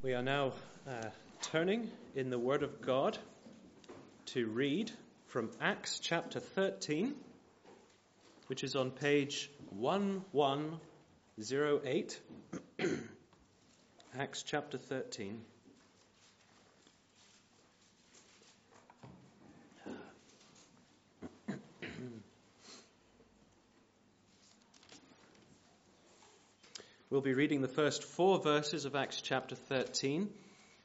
We are now uh, turning in the Word of God to read from Acts chapter 13, which is on page 1108. Acts chapter 13. We'll be reading the first four verses of Acts chapter 13,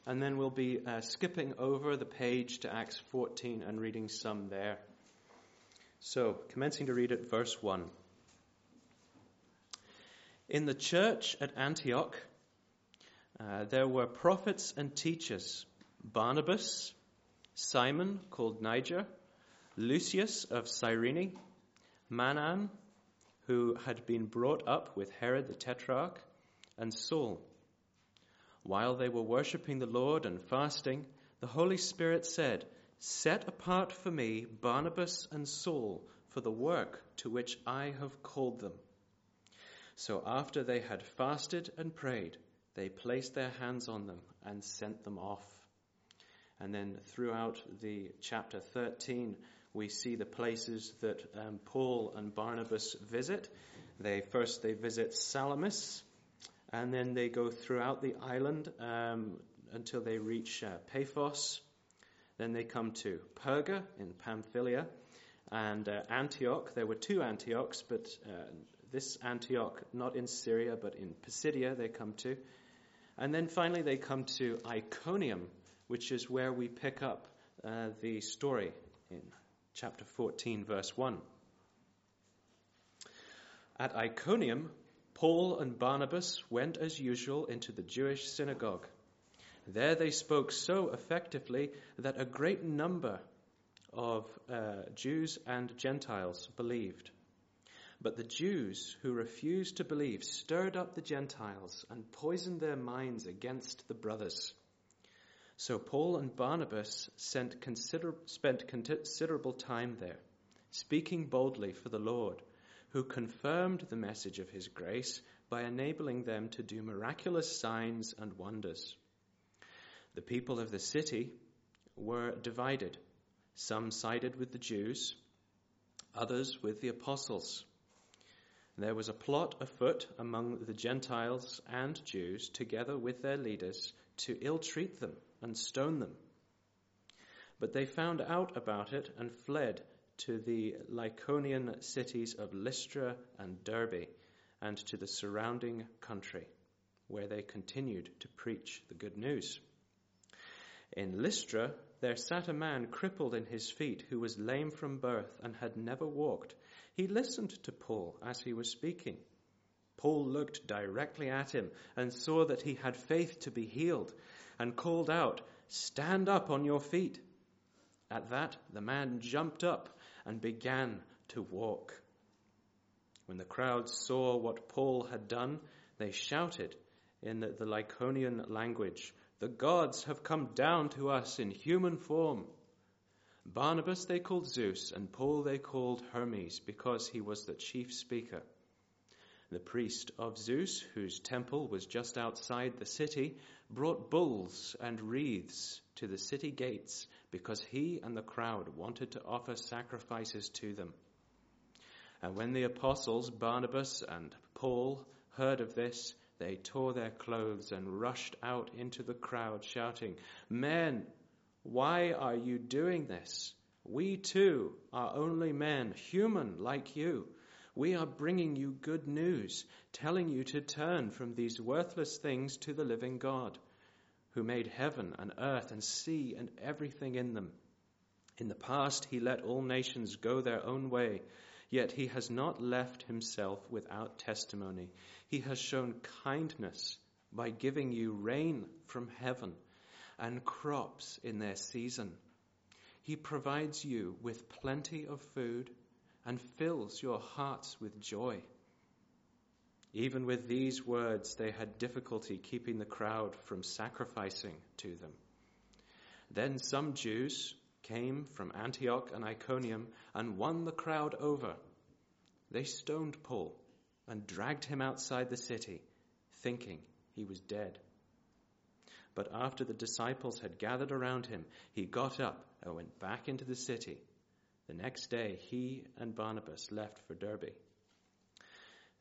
and then we'll be uh, skipping over the page to Acts 14 and reading some there. So, commencing to read at verse 1. In the church at Antioch, uh, there were prophets and teachers Barnabas, Simon called Niger, Lucius of Cyrene, Manaen, who had been brought up with Herod the Tetrarch, and Saul. While they were worshipping the Lord and fasting, the Holy Spirit said, Set apart for me Barnabas and Saul for the work to which I have called them. So after they had fasted and prayed, they placed their hands on them and sent them off. And then throughout the chapter 13, we see the places that um, Paul and Barnabas visit. They first they visit Salamis, and then they go throughout the island um, until they reach uh, Paphos. Then they come to Perga in Pamphylia and uh, Antioch. There were two Antiochs, but uh, this Antioch, not in Syria, but in Pisidia, they come to. And then finally they come to Iconium, which is where we pick up uh, the story in chapter 14, verse 1. At Iconium, Paul and Barnabas went as usual into the Jewish synagogue. There they spoke so effectively that a great number of uh, Jews and Gentiles believed. But the Jews who refused to believe stirred up the Gentiles and poisoned their minds against the brothers. So Paul and Barnabas consider, spent considerable time there, speaking boldly for the Lord, who confirmed the message of his grace by enabling them to do miraculous signs and wonders. The people of the city were divided. Some sided with the Jews, others with the apostles. There was a plot afoot among the Gentiles and Jews, together with their leaders, to ill treat them and stone them. But they found out about it and fled to the Lycaonian cities of Lystra and Derbe and to the surrounding country, where they continued to preach the good news. In Lystra, there sat a man crippled in his feet who was lame from birth and had never walked. He listened to Paul as he was speaking. Paul looked directly at him and saw that he had faith to be healed and called out, Stand up on your feet. At that, the man jumped up and began to walk. When the crowd saw what Paul had done, they shouted in the Lycaonian language, The gods have come down to us in human form. Barnabas they called Zeus, and Paul they called Hermes, because he was the chief speaker. The priest of Zeus, whose temple was just outside the city, brought bulls and wreaths to the city gates because he and the crowd wanted to offer sacrifices to them. And when the apostles Barnabas and Paul heard of this, they tore their clothes and rushed out into the crowd, shouting, Men, why are you doing this? We too are only men, human like you. We are bringing you good news, telling you to turn from these worthless things to the living God, who made heaven and earth and sea and everything in them. In the past, he let all nations go their own way, yet he has not left himself without testimony. He has shown kindness by giving you rain from heaven and crops in their season. He provides you with plenty of food and fills your hearts with joy. Even with these words, they had difficulty keeping the crowd from sacrificing to them. Then some Jews came from Antioch and Iconium and won the crowd over. They stoned Paul and dragged him outside the city, thinking he was dead. But after the disciples had gathered around him, he got up and went back into the city. The next day, he and Barnabas left for Derbe.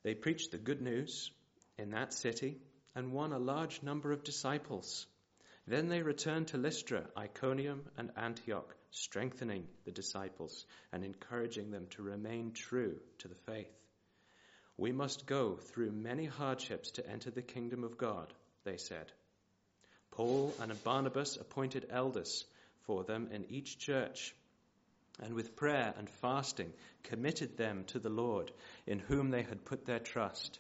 They preached the good news in that city and won a large number of disciples. Then they returned to Lystra, Iconium, and Antioch, strengthening the disciples and encouraging them to remain true to the faith. We must go through many hardships to enter the kingdom of God, they said. Paul and Barnabas appointed elders for them in each church, and with prayer and fasting committed them to the Lord, in whom they had put their trust.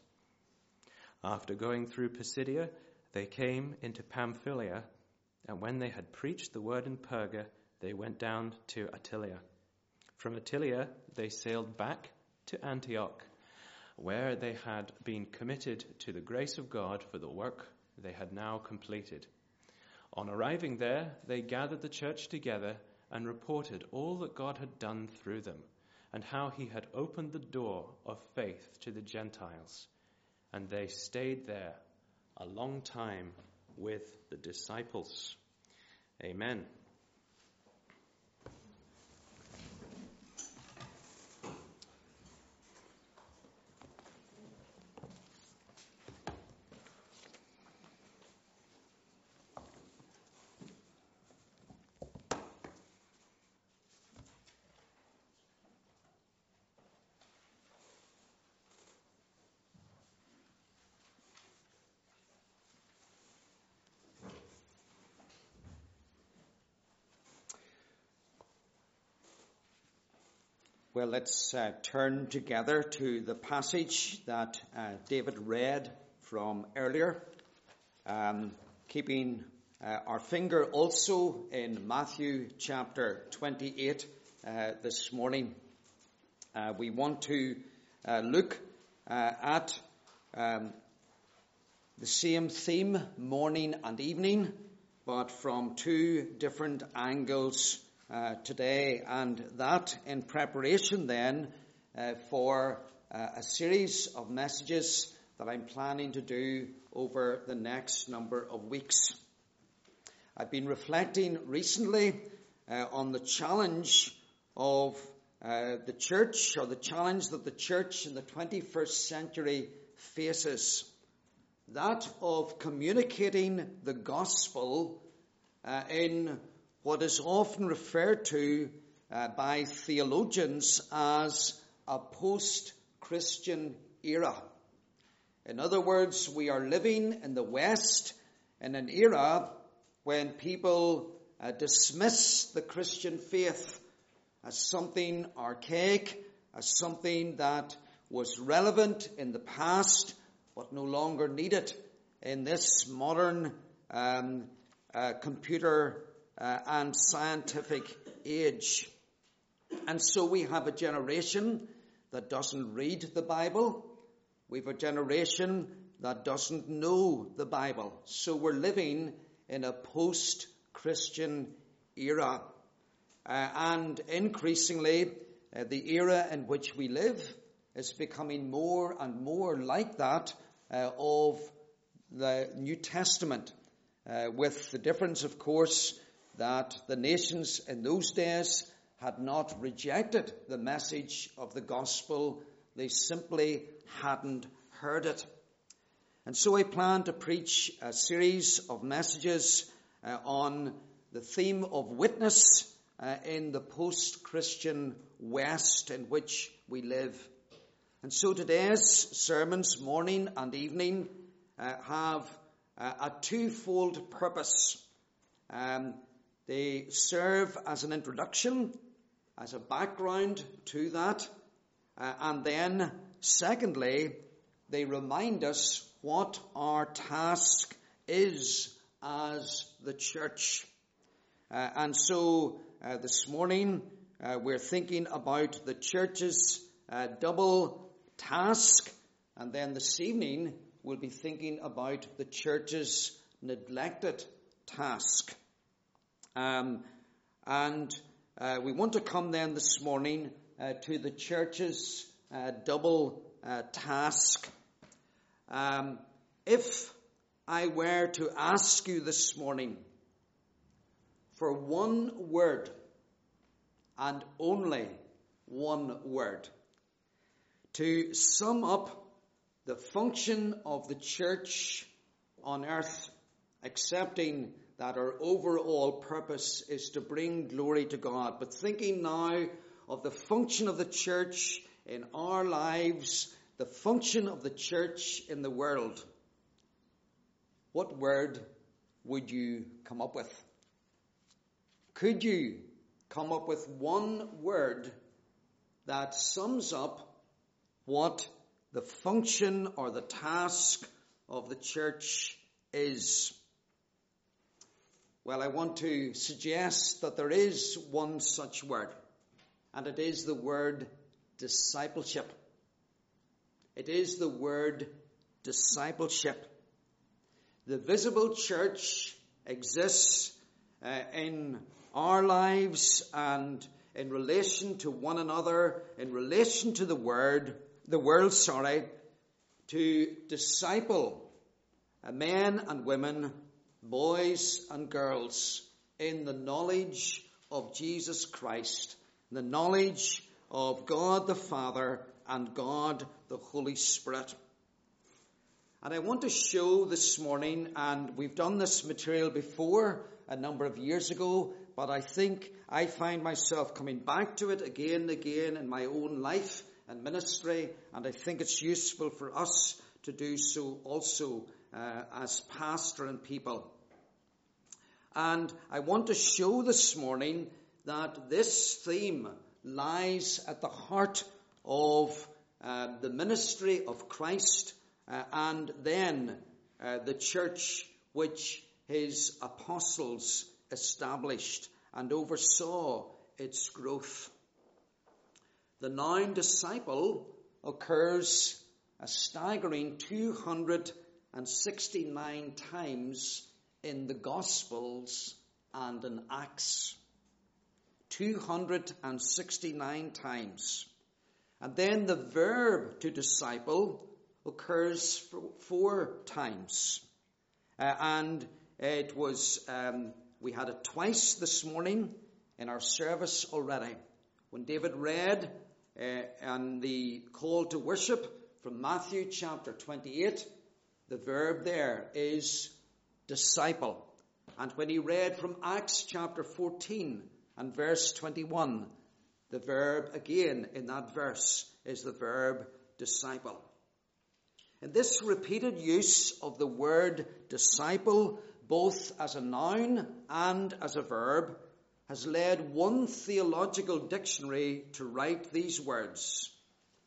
After going through Pisidia, they came into Pamphylia, and when they had preached the word in Perga, they went down to Attalia. From Attalia, they sailed back to Antioch, where they had been committed to the grace of God for the work they had now completed. On arriving there, they gathered the church together and reported all that God had done through them and how he had opened the door of faith to the Gentiles. And they stayed there a long time with the disciples. Amen. Well, let's uh, turn together to the passage that uh, David read from earlier, um, keeping uh, our finger also in Matthew chapter 28 uh, this morning. Uh, we want to uh, look at um, the same theme, morning and evening, but from two different angles uh, today, and that in preparation then uh, for uh, a series of messages that I'm planning to do over the next number of weeks. I've been reflecting recently uh, on the challenge of uh, the church, or the challenge that the church in the 21st century faces. That of communicating the gospel in what is often referred to uh, by theologians as a post-Christian era. In other words, we are living in the West in an era when people uh, dismiss the Christian faith as something archaic, as something that was relevant in the past, but no longer needed in this modern um, uh, computer uh, and scientific age. And so we have a generation that doesn't read the Bible. We have a generation that doesn't know the Bible. So we're living in a post-Christian era. Uh, and increasingly, uh, the era in which we live is becoming more and more like that uh, of the New Testament, uh, with the difference, of course, that the nations in those days had not rejected the message of the gospel. They simply hadn't heard it. And so I plan to preach a series of messages uh, on the theme of witness uh, in the post-Christian West in which we live. And so today's sermons, morning and evening, uh, have uh, a twofold purpose. Um, they serve as an introduction, as a background to that. Uh, and then, secondly, they remind us what our task is as the church. Uh, and so, uh, this morning, uh, we're thinking about the church's uh, double task. And then this evening, we'll be thinking about the church's neglected task. Um, and uh, we want to come then this morning uh, to the church's uh, double uh, task. Um, if I were to ask you this morning for one word and only one word to sum up the function of the church on earth, accepting that our overall purpose is to bring glory to God. But thinking now of the function of the church in our lives, the function of the church in the world, what word would you come up with? Could you come up with one word that sums up what the function or the task of the church is? Well, I want to suggest that there is one such word, and it is the word discipleship. It is the word discipleship. The visible church exists uh, in our lives and in relation to one another, in relation to the word, the world, sorry, to disciple men and women, boys and girls in the knowledge of Jesus Christ, the knowledge of God the Father and God the Holy Spirit. And I want to show this morning, and we've done this material before a number of years ago, but I think I find myself coming back to it again and again in my own life and ministry, and I think it's useful for us to do so also uh, as pastor and people. And I want to show this morning that this theme lies at the heart of uh, the ministry of Christ uh, and then uh, the church which his apostles established and oversaw its growth. The noun disciple occurs a staggering 269 times in the Gospels and in Acts. 269 times. And then the verb to disciple occurs four times. Uh, and it was um, we had it twice this morning in our service already. When David read uh, on the call to worship from Matthew chapter 28, the verb there is disciple. And when he read from Acts chapter 14 and verse 21, the verb again in that verse is the verb disciple. And this repeated use of the word disciple both as a noun and as a verb, has led one theological dictionary to write these words.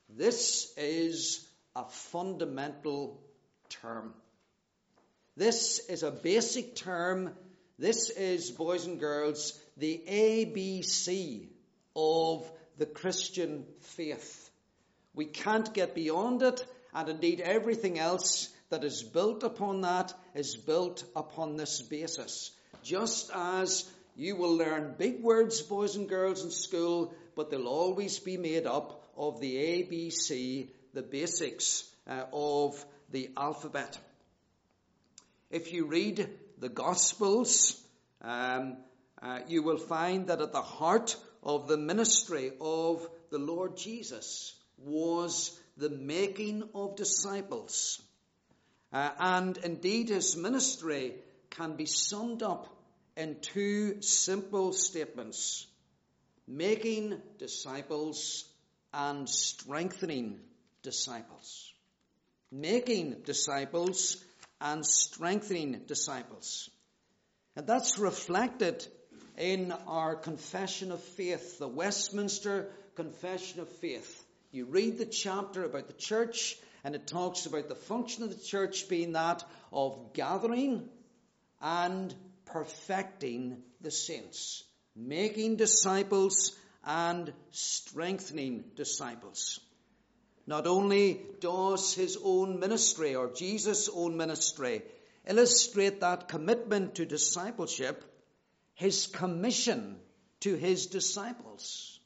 This is a fundamental term. This is a basic term. This is, boys and girls, the ABC of the Christian faith. We can't get beyond it, and indeed everything else that is built upon that is built upon this basis. Just as you will learn big words, boys and girls, in school, but they'll always be made up of the ABC, the basics uh, of the alphabet. If you read the Gospels, um, uh, you will find that at the heart of the ministry of the Lord Jesus was the making of disciples. Uh, and indeed, his ministry can be summed up in two simple statements making disciples and strengthening disciples. Making disciples and strengthening disciples. And that's reflected in our confession of faith, the Westminster Confession of Faith. You read the chapter about the church and it talks about the function of the church being that of gathering and perfecting the saints, making disciples and strengthening disciples. Not only does his own ministry or Jesus' own ministry illustrate that commitment to discipleship, his commission to his disciples.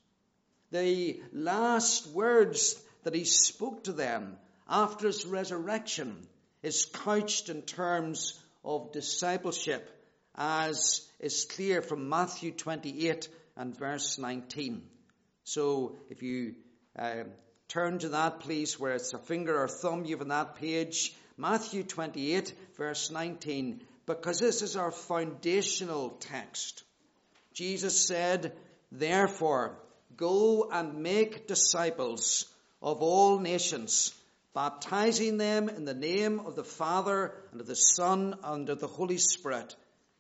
The last words that he spoke to them after his resurrection is couched in terms of discipleship, as is clear from Matthew 28 and verse 19. So if you uh, turn to that, please, where it's a finger or thumb you have on that page, Matthew 28, verse 19, because this is our foundational text. Jesus said, Therefore, go and make disciples of all nations, baptizing them in the name of the Father and of the Son and of the Holy Spirit,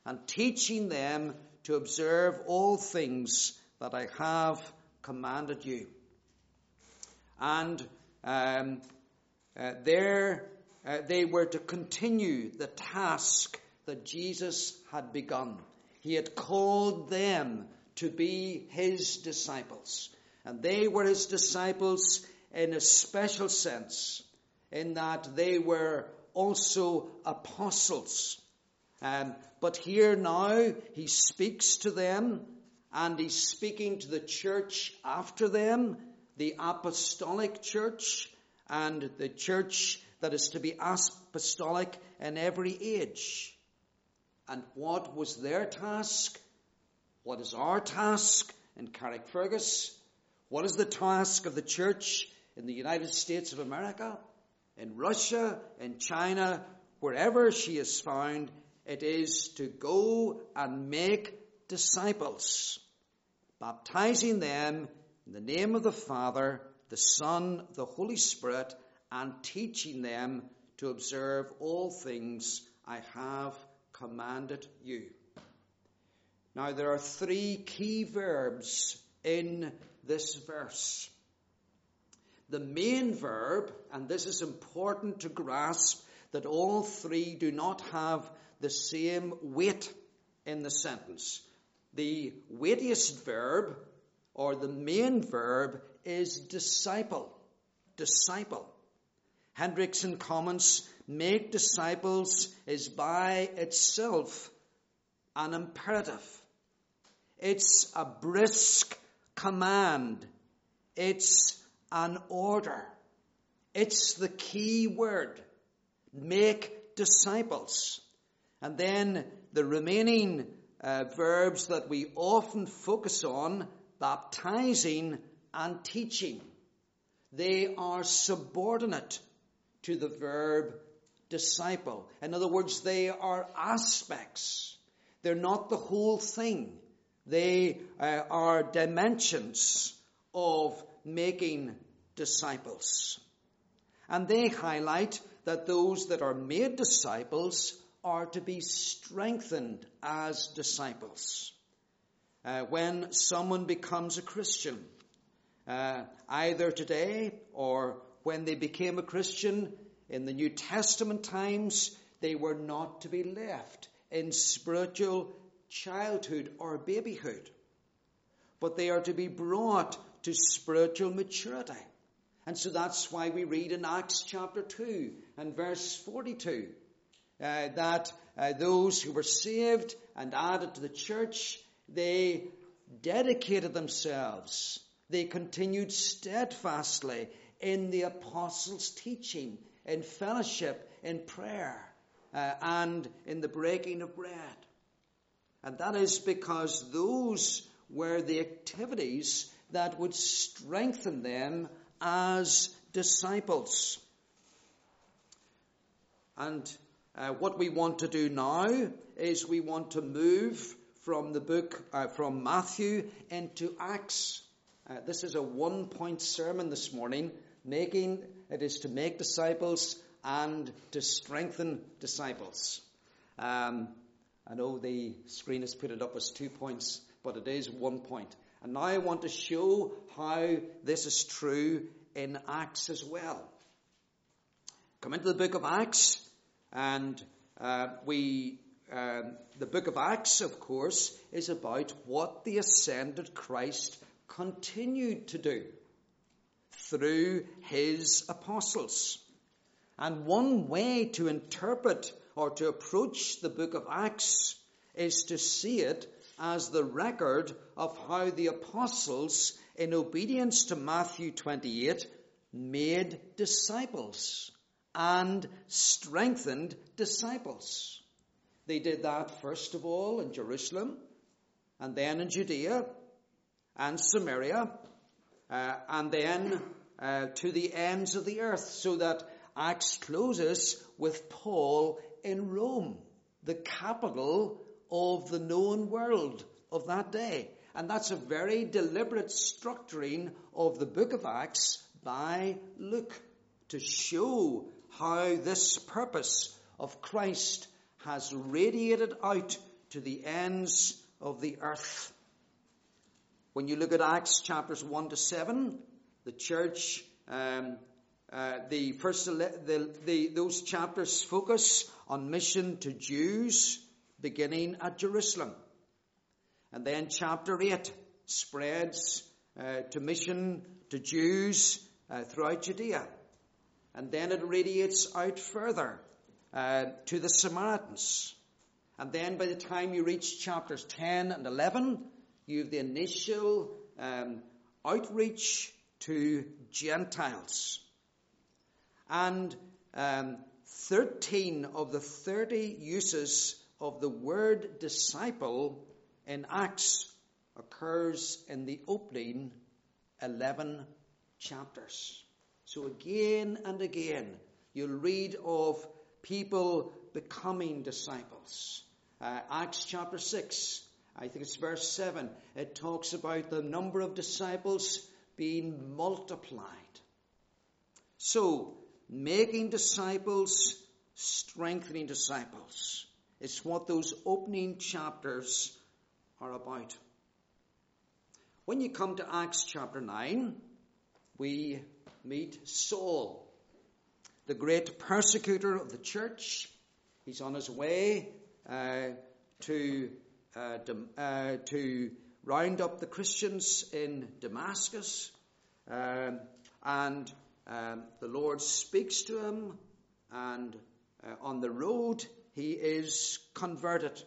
and teaching them to observe all things that I have commanded you. And um, uh, there uh, they were to continue the task that Jesus had begun. He had called them to be his disciples. And they were his disciples in a special sense, in that they were also apostles. Um, but here now, he speaks to them, and he's speaking to the church after them, the apostolic church, and the church that is to be apostolic in every age. And what was their task? What is our task in Carrickfergus? What is the task of the church in the United States of America, in Russia, in China, wherever she is found? It is to go and make disciples, baptizing them in the name of the Father, the Son, the Holy Spirit, and teaching them to observe all things I have commanded you. Now, there are three key verbs in this verse. The main verb, and this is important to grasp, that all three do not have the same weight in the sentence. The weightiest verb, or the main verb, is disciple. Disciple. Hendriksen comments, make disciples is by itself an imperative. It's a brisk command. It's an order. It's the key word. Make disciples. And then the remaining uh, verbs that we often focus on, baptizing and teaching, they are subordinate to the verb disciple. In other words, they are aspects. They're not the whole thing. They uh, are dimensions of making disciples. And they highlight that those that are made disciples are to be strengthened as disciples. Uh, when someone becomes a Christian, uh, either today or when they became a Christian in the New Testament times, they were not to be left in spiritual childhood or babyhood, but they are to be brought to spiritual maturity. And so that's why we read in Acts chapter 2 and verse 42 uh, that uh, those who were saved and added to the church, they dedicated themselves. They continued steadfastly in the apostles' teaching, in fellowship, in prayer, uh, and in the breaking of bread. And that is because those were the activities that would strengthen them as disciples. And uh, what we want to do now is we want to move from the book, uh, from Matthew into Acts. Uh, this is a one point sermon this morning making, it is to make disciples and to strengthen disciples. Um, I know the screen has put it up as two points, but it is one point. And now I want to show how this is true in Acts as well. Come into the book of Acts, and uh, we, um, the book of Acts, of course, is about what the ascended Christ continued to do through his apostles. And one way to interpret or to approach the book of Acts is to see it as the record of how the apostles, in obedience to Matthew 28, made disciples and strengthened disciples. They did that first of all in Jerusalem, and then in Judea and Samaria, uh, and then uh, to the ends of the earth, so that Acts closes with Paul in Rome, the capital of the known world of that day. And that's a very deliberate structuring of the book of Acts by Luke to show how this purpose of Christ has radiated out to the ends of the earth. When you look at Acts chapters 1 to 7, the church, um, uh, the first, the, the, those chapters focus on mission to Jews beginning at Jerusalem. And then chapter 8 spreads uh, to mission to Jews uh, throughout Judea. And then it radiates out further uh, to the Samaritans. And then by the time you reach chapters 10 and 11, you have the initial um, outreach to Gentiles. And um, 13 of the 30 uses of the word disciple in Acts occurs in the opening 11 chapters. So again and again, you'll read of people becoming disciples. Uh, Acts chapter 6, I think it's verse 7, it talks about the number of disciples being multiplied. So, making disciples, strengthening disciples. It's what those opening chapters are about. When you come to Acts chapter 9, we meet Saul, the great persecutor of the church. He's on his way uh, to, uh, uh, to round up the Christians in Damascus. Um, and um, the Lord speaks to him, and uh, on the road, he is converted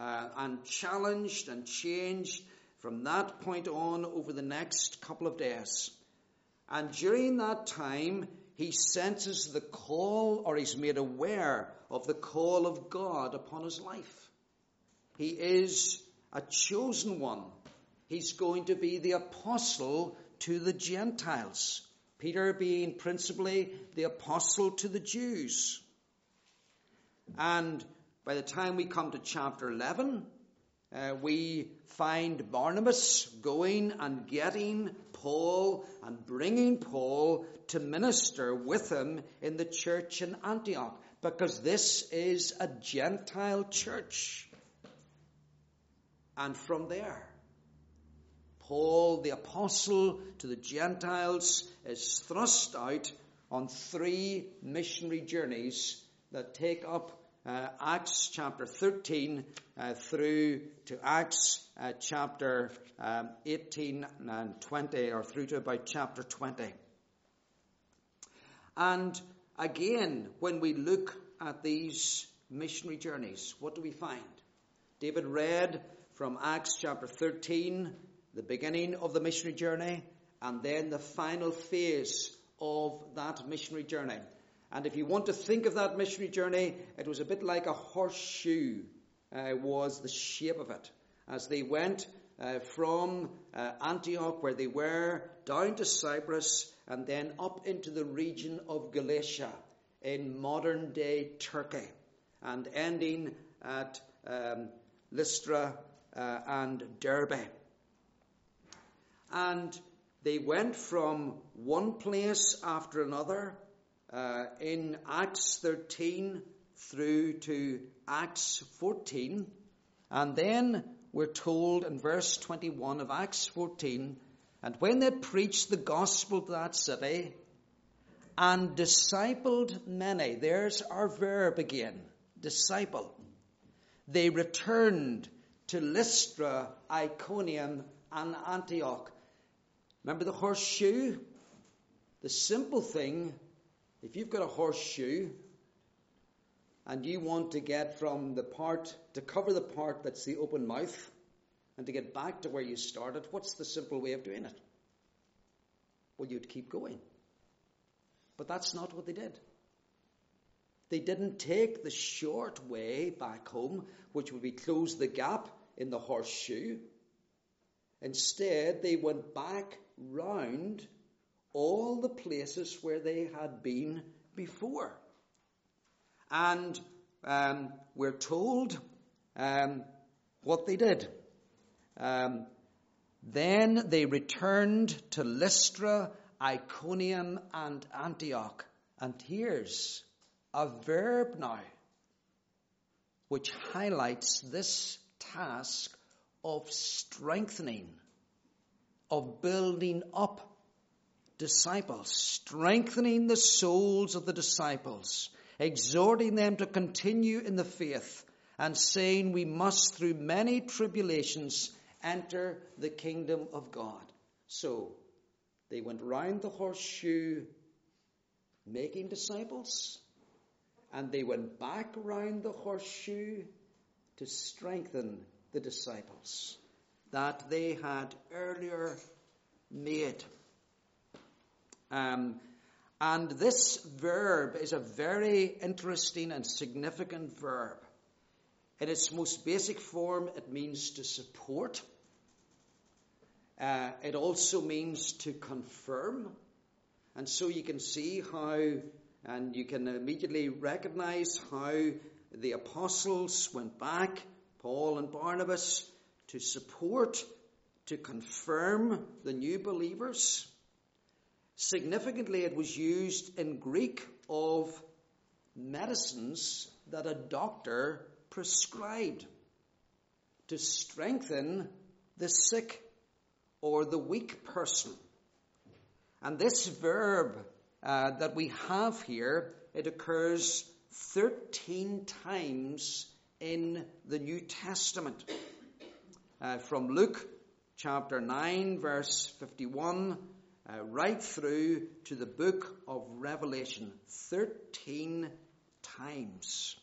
uh, and challenged and changed from that point on over the next couple of days. And during that time, he senses the call or he's made aware of the call of God upon his life. He is a chosen one. He's going to be the apostle to the Gentiles. Peter being principally the apostle to the Jews. And by the time we come to chapter 11, uh, we find Barnabas going and getting Paul and bringing Paul to minister with him in the church in Antioch because this is a Gentile church. And from there, Paul, the apostle to the Gentiles, is thrust out on three missionary journeys that take up uh, Acts chapter 13 uh, through to Acts uh, chapter um, 18 and 20, or through to about chapter 20. And again, when we look at these missionary journeys, what do we find? David read from Acts chapter 13, the beginning of the missionary journey, and then the final phase of that missionary journey. And if you want to think of that missionary journey, it was a bit like a horseshoe, uh, was the shape of it. As they went uh, from uh, Antioch, where they were, down to Cyprus, and then up into the region of Galatia in modern day Turkey, and ending at um, Lystra uh, and Derbe. And they went from one place after another uh, in Acts 13 through to Acts 14. And then we're told in verse 21 of Acts 14, and when they preached the gospel to that city and discipled many, there's our verb again, disciple. They returned to Lystra, Iconium, and Antioch. Remember the horseshoe? The simple thing if you've got a horseshoe and you want to get from the part, to cover the part that's the open mouth, and to get back to where you started, what's the simple way of doing it? Well, you'd keep going. But that's not what they did. They didn't take the short way back home, which would be close the gap in the horseshoe. Instead, they went back round all the places where they had been before. And um, we're told um, what they did. Um, then they returned to Lystra, Iconium, and Antioch. And here's a verb now which highlights this task of strengthening, of building up disciples, strengthening the souls of the disciples, exhorting them to continue in the faith, and saying we must, through many tribulations, enter the kingdom of God. So, they went round the horseshoe making disciples, and they went back round the horseshoe to strengthen the disciples that they had earlier made. Um, and this verb is a very interesting and significant verb. In its most basic form, it means to support. Uh, it also means to confirm. And so you can see how, and you can immediately recognize how the apostles went back, Paul and Barnabas, to support, to confirm the new believers. Significantly, it was used in Greek of medicines that a doctor prescribed to strengthen the sick or the weak person. And this verb uh, that we have here, it occurs 13 times in the New Testament. Uh, from Luke chapter 9, verse 51, uh, right through to the book of Revelation 13 times.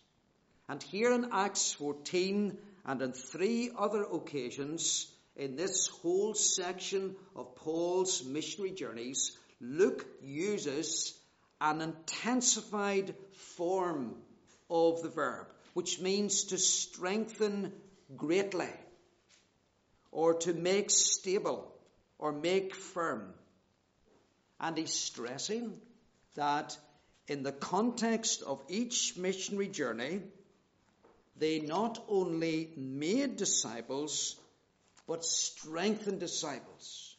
And here in Acts 14 and on three other occasions in this whole section of Paul's missionary journeys, Luke uses an intensified form of the verb, which means to strengthen greatly, or to make stable, or make firm. And he's stressing that in the context of each missionary journey, they not only made disciples, but strengthened disciples.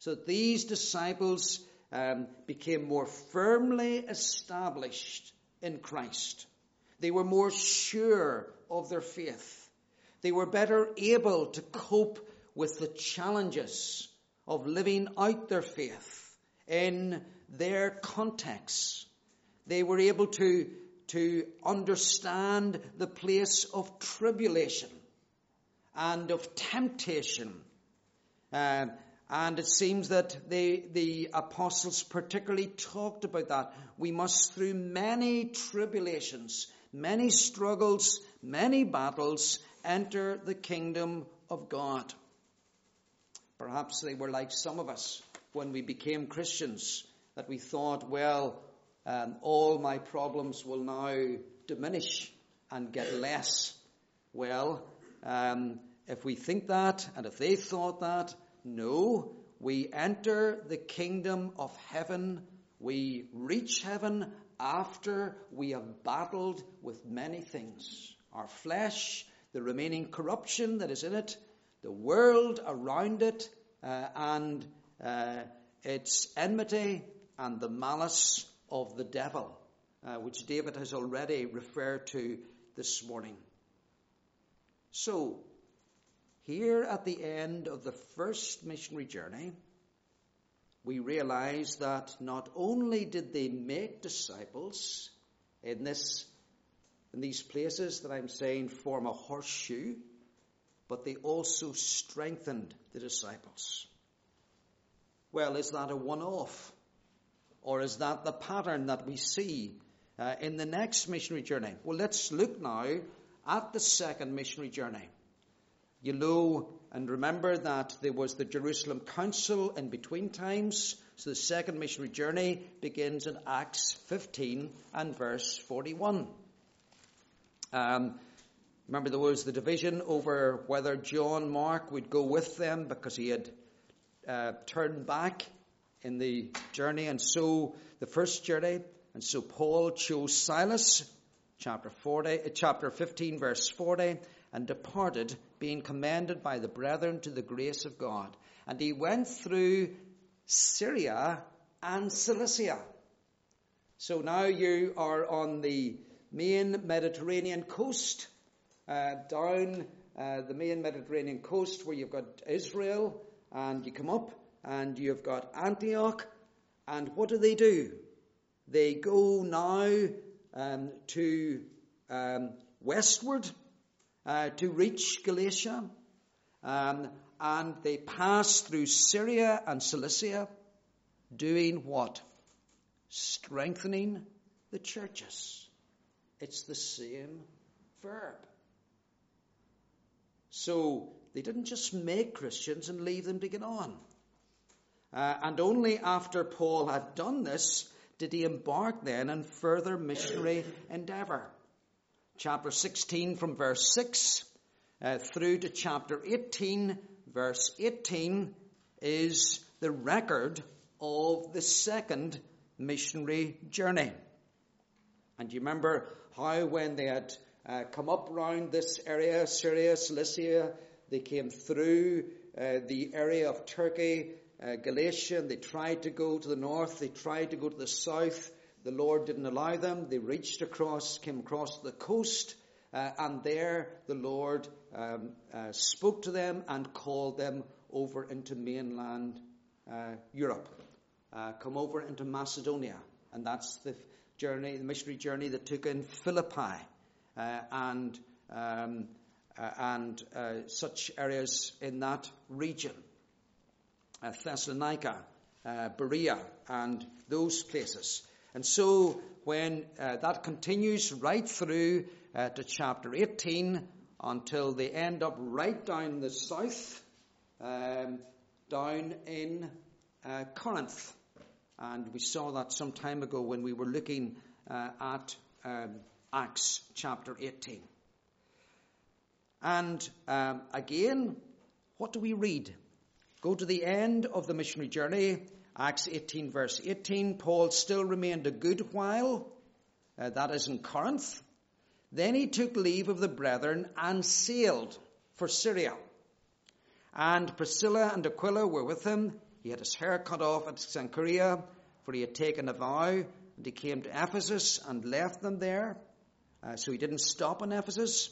So these disciples um, became more firmly established in Christ. They were more sure of their faith. They were better able to cope with the challenges of living out their faith in their context. They were able to, to understand the place of tribulation and of temptation. Uh, and it seems that they, the apostles particularly talked about that. We must, through many tribulations, many struggles, many battles, enter the kingdom of God. Perhaps they were like some of us when we became Christians that we thought, well, um, all my problems will now diminish and get less. Well, um, if we think that, and if they thought that, no, we enter the kingdom of heaven. We reach heaven after we have battled with many things. Our flesh, the remaining corruption that is in it, the world around it, uh, and uh, its enmity and the malice of the devil, uh, which David has already referred to this morning. So, here at the end of the first missionary journey, we realize that not only did they make disciples in this in these places that I'm saying form a horseshoe, but they also strengthened the disciples. Well, is that a one off? Or is that the pattern that we see uh, in the next missionary journey? Well, let's look now at the second missionary journey. You know and remember that there was the Jerusalem Council in between times. So the second missionary journey begins in Acts 15 and verse 41. Um, remember, there was the division over whether John Mark would go with them because he had uh, turned back in the journey, and so the first journey, and so Paul chose Silas, chapter 40, uh, chapter 15, verse 40, and departed, being commended by the brethren to the grace of God. And he went through Syria and Cilicia. So now you are on the main Mediterranean coast, uh, down uh, the main Mediterranean coast where you've got Israel, and you come up and you've got Antioch. And what do they do? They go now um, to um, westward uh, to reach Galatia. Um, and they pass through Syria and Cilicia, doing what? Strengthening the churches. It's the same verb. So they didn't just make Christians and leave them to get on. Uh, and only after Paul had done this did he embark then on further missionary endeavour chapter 16 from verse 6 uh, through to chapter 18, verse 18, is the record of the second missionary journey. And you remember how when they had uh, come up round this area, Syria, Cilicia, they came through uh, the area of Turkey, uh, Galatia, and they tried to go to the north, they tried to go to the south, the Lord didn't allow them. They reached across, came across the coast, uh, and there the Lord um, uh, spoke to them and called them over into mainland uh, Europe. Uh, come over into Macedonia. And that's the journey, the missionary journey that took in Philippi and, um, and such areas in that region. Thessalonica, Berea, and those places. And so when uh, that continues right through uh, to chapter 18 until they end up right down the south, um, down in uh, Corinth. And we saw that some time ago when we were looking uh, at um, Acts chapter 18. And um, again, what do we read? Go to the end of the missionary journey Acts 18 verse 18, Paul still remained a good while, uh, that is in Corinth. Then he took leave of the brethren and sailed for Syria. And Priscilla and Aquila were with him. He had his hair cut off at Cenchrea, for he had taken a vow, and he came to Ephesus and left them there. Uh, so he didn't stop in Ephesus.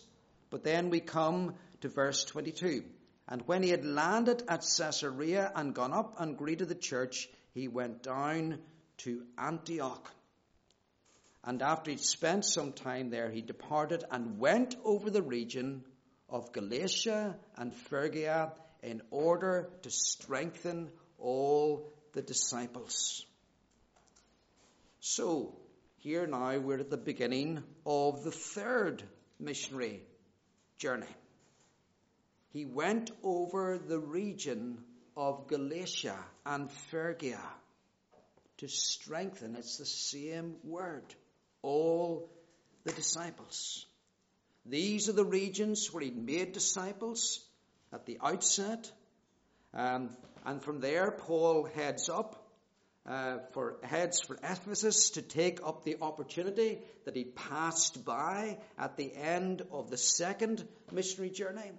But then we come to verse 22. And when he had landed at Caesarea and gone up and greeted the church, he went down to Antioch. And after he'd spent some time there, he departed and went over the region of Galatia and Phrygia in order to strengthen all the disciples. So, here now we're at the beginning of the third missionary journey he went over the region of Galatia and Phrygia to strengthen, it's the same word, all the disciples. These are the regions where he made disciples at the outset. Um, and from there, Paul heads up uh, for heads for Ephesus to take up the opportunity that he passed by at the end of the second missionary journey.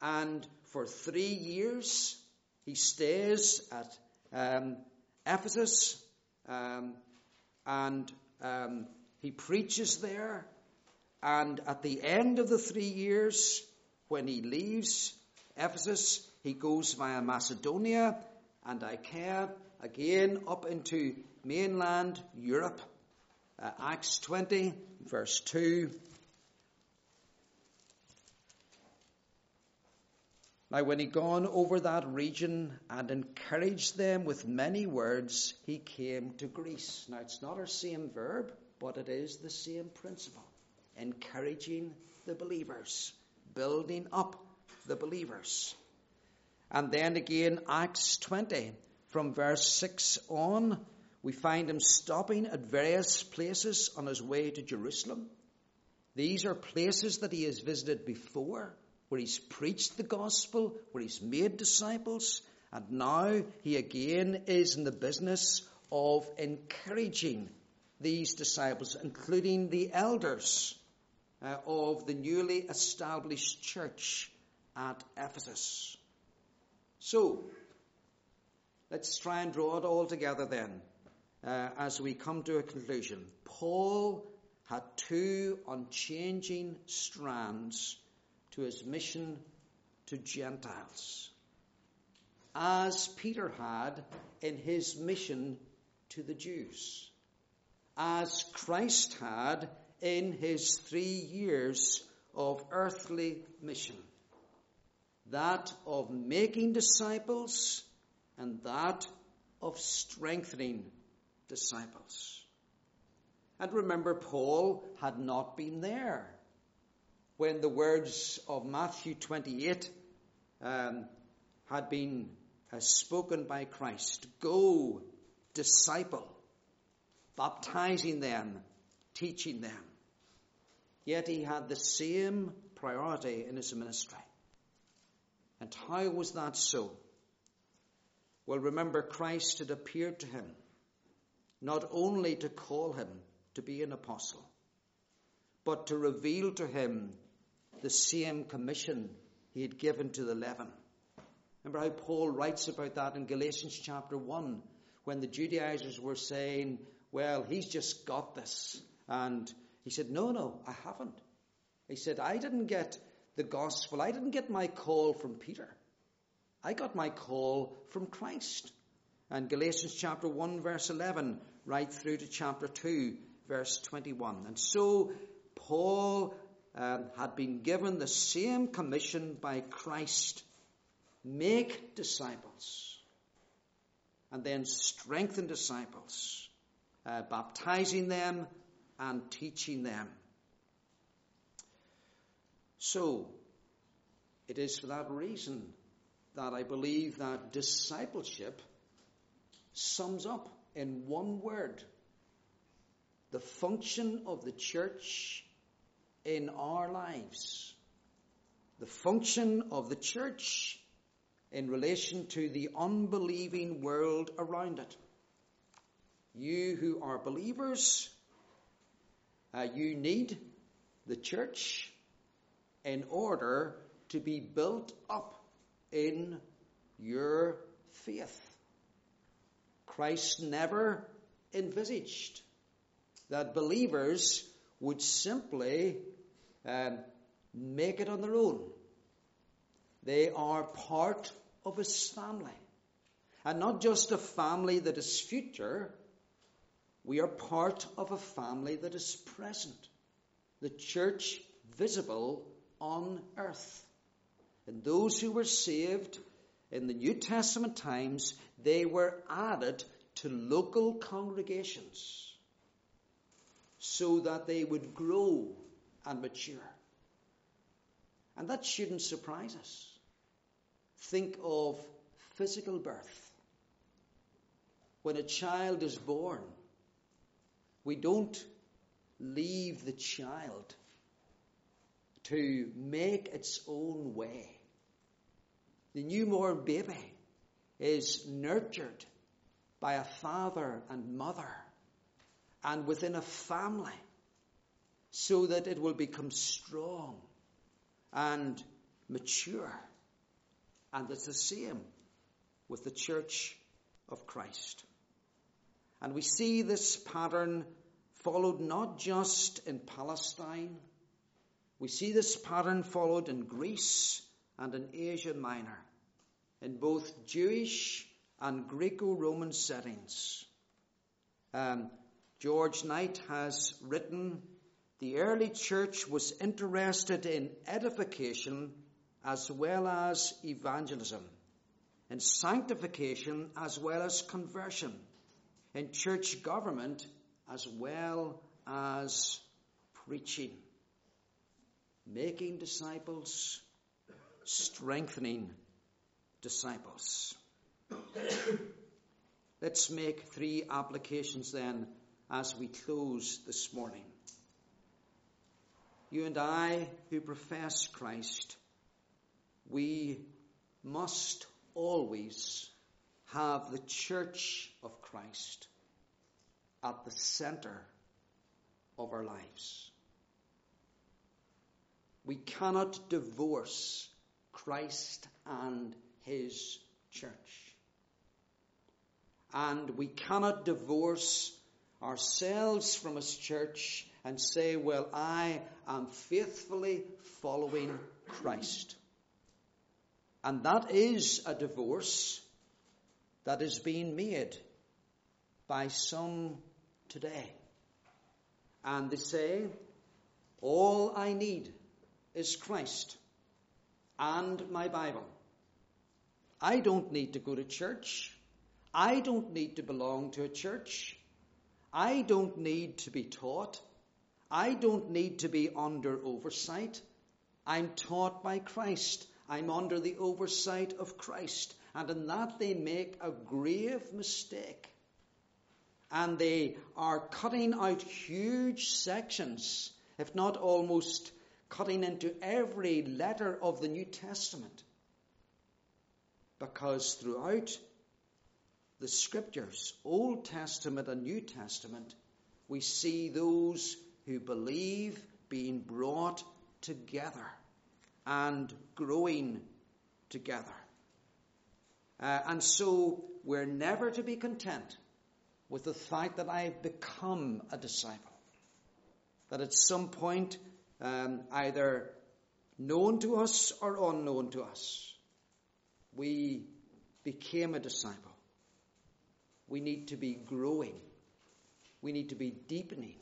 And for three years, he stays at um, Ephesus um, and um, he preaches there. And at the end of the three years, when he leaves Ephesus, he goes via Macedonia and Achaia, again up into mainland Europe. Uh, Acts 20, verse 2 Now, when he'd gone over that region and encouraged them with many words, he came to Greece. Now, it's not our same verb, but it is the same principle. Encouraging the believers, building up the believers. And then again, Acts 20, from verse 6 on, we find him stopping at various places on his way to Jerusalem. These are places that he has visited before, where he's preached the gospel, where he's made disciples, and now he again is in the business of encouraging these disciples, including the elders uh, of the newly established church at Ephesus. So, let's try and draw it all together then uh, as we come to a conclusion. Paul had two unchanging strands to his mission to Gentiles, as Peter had in his mission to the Jews, as Christ had in his three years of earthly mission. That of making disciples and that of strengthening disciples. And remember, Paul had not been there when the words of Matthew 28 um, had been uh, spoken by Christ. Go, disciple, baptizing them, teaching them. Yet he had the same priority in his ministry. And how was that so? Well, remember, Christ had appeared to him not only to call him to be an apostle, but to reveal to him the same commission he had given to the eleven. Remember how Paul writes about that in Galatians chapter 1 when the Judaizers were saying, well, he's just got this. And he said, no, no, I haven't. He said, I didn't get the gospel. I didn't get my call from Peter. I got my call from Christ. And Galatians chapter 1 verse 11 right through to chapter 2 verse 21. And so Paul um, had been given the same commission by Christ. Make disciples. And then strengthen disciples. Uh, baptizing them and teaching them. So, it is for that reason that I believe that discipleship sums up in one word the function of the church in our lives. The function of the church in relation to the unbelieving world around it. You who are believers, uh, you need the church in order to be built up in your faith. Christ never envisaged that believers would simply um, make it on their own. They are part of his family. And not just a family that is future, we are part of a family that is present. The church visible on earth. And those who were saved in the New Testament times, they were added to local congregations so that they would grow and mature. And that shouldn't surprise us. Think of physical birth. When a child is born, we don't leave the child to make its own way. The newborn baby is nurtured by a father and mother and within a family so that it will become strong and mature. And it's the same with the church of Christ. And we see this pattern followed not just in Palestine we see this pattern followed in Greece and in Asia Minor, in both Jewish and Greco-Roman settings. Um, George Knight has written, the early church was interested in edification as well as evangelism, in sanctification as well as conversion, in church government as well as preaching making disciples, strengthening disciples. Let's make three applications then as we close this morning. You and I who profess Christ, we must always have the church of Christ at the center of our lives. We cannot divorce Christ and his church. And we cannot divorce ourselves from his church and say, well, I am faithfully following Christ. And that is a divorce that is being made by some today. And they say, all I need is Christ and my Bible. I don't need to go to church. I don't need to belong to a church. I don't need to be taught. I don't need to be under oversight. I'm taught by Christ. I'm under the oversight of Christ. And in that they make a grave mistake. And they are cutting out huge sections, if not almost cutting into every letter of the New Testament. Because throughout the scriptures, Old Testament and New Testament, we see those who believe being brought together and growing together. Uh, and so we're never to be content with the fact that I've become a disciple. That at some point, um, either known to us or unknown to us, we became a disciple. We need to be growing. We need to be deepening.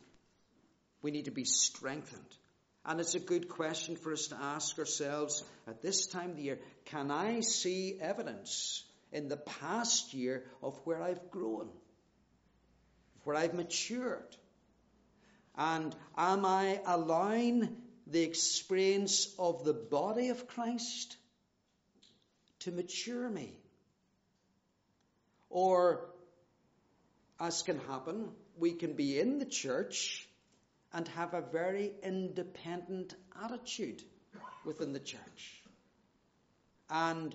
We need to be strengthened. And it's a good question for us to ask ourselves at this time of the year can I see evidence in the past year of where I've grown, where I've matured? And am I allowing the experience of the body of Christ to mature me? Or, as can happen, we can be in the church and have a very independent attitude within the church. And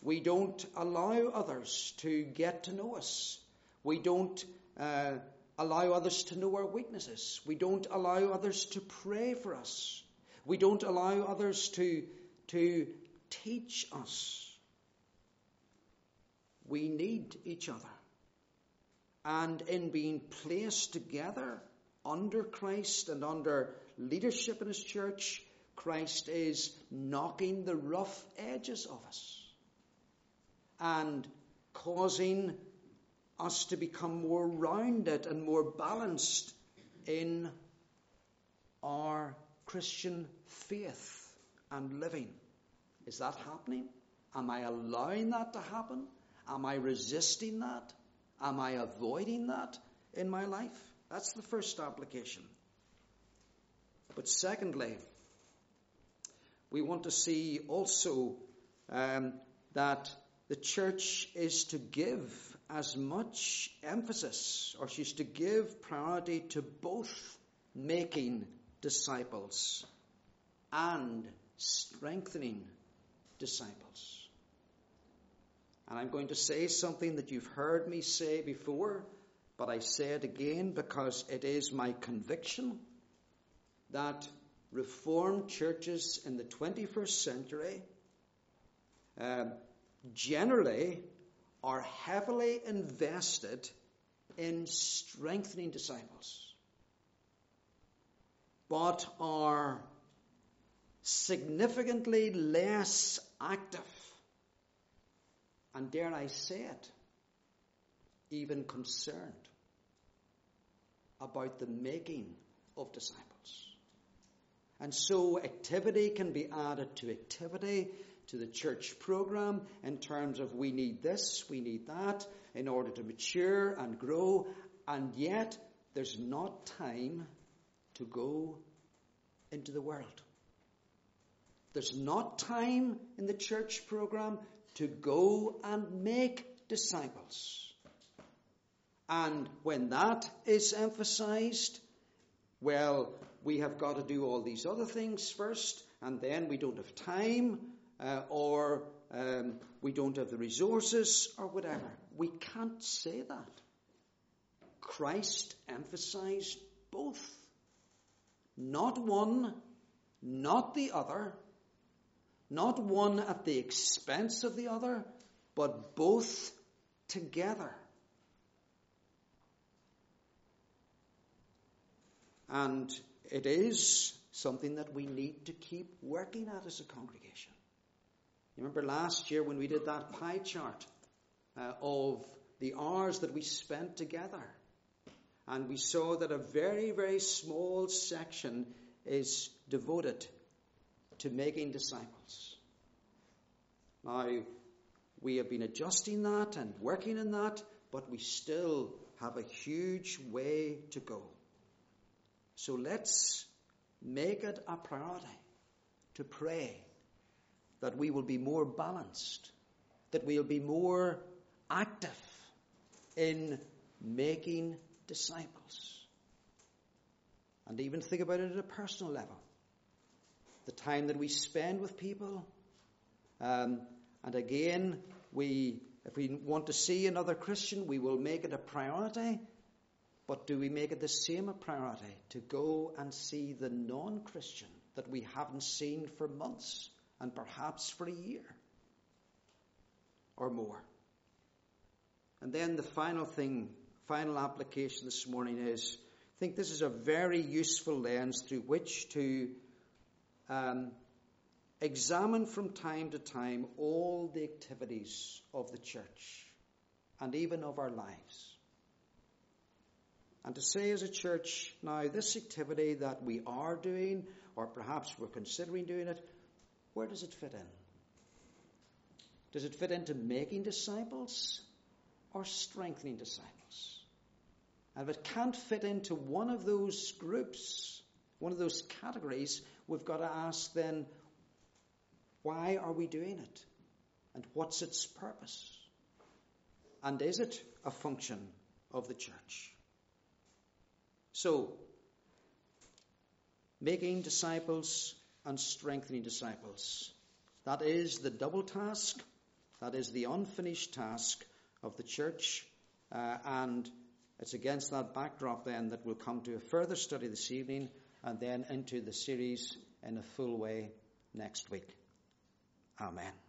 we don't allow others to get to know us. We don't uh, allow others to know our weaknesses. We don't allow others to pray for us. We don't allow others to, to teach us. We need each other. And in being placed together under Christ and under leadership in His church, Christ is knocking the rough edges of us and causing us to become more rounded and more balanced in our Christian faith and living. Is that happening? Am I allowing that to happen? Am I resisting that? Am I avoiding that in my life? That's the first application. But secondly, we want to see also um, that the church is to give as much emphasis, or she's to give priority to both making disciples and strengthening disciples. And I'm going to say something that you've heard me say before, but I say it again because it is my conviction that Reformed churches in the 21st century uh, generally are heavily invested in strengthening disciples, but are significantly less active and dare I say it, even concerned about the making of disciples. And so activity can be added to activity, to the church program in terms of we need this, we need that in order to mature and grow, and yet there's not time to go into the world. There's not time in the church program to go and make disciples. And when that is emphasized, well, we have got to do all these other things first, and then we don't have time, uh, or um, we don't have the resources, or whatever. We can't say that. Christ emphasized both. Not one, not the other, not one at the expense of the other, but both together. And it is something that we need to keep working at as a congregation. You remember last year when we did that pie chart uh, of the hours that we spent together? And we saw that a very, very small section is devoted to making disciples. Now, we have been adjusting that and working in that, but we still have a huge way to go. So let's make it a priority to pray that we will be more balanced, that we'll be more active in making disciples. And even think about it at a personal level. The time that we spend with people. Um, and again, we, if we want to see another Christian, we will make it a priority but do we make it the same a priority to go and see the non Christian that we haven't seen for months and perhaps for a year or more? And then the final thing, final application this morning is I think this is a very useful lens through which to um, examine from time to time all the activities of the church and even of our lives. And to say as a church, now this activity that we are doing, or perhaps we're considering doing it, where does it fit in? Does it fit into making disciples or strengthening disciples? And if it can't fit into one of those groups, one of those categories, we've got to ask then, why are we doing it? And what's its purpose? And is it a function of the church? So, making disciples and strengthening disciples. That is the double task, that is the unfinished task of the church, uh, and it's against that backdrop then that we'll come to a further study this evening and then into the series in a full way next week. Amen.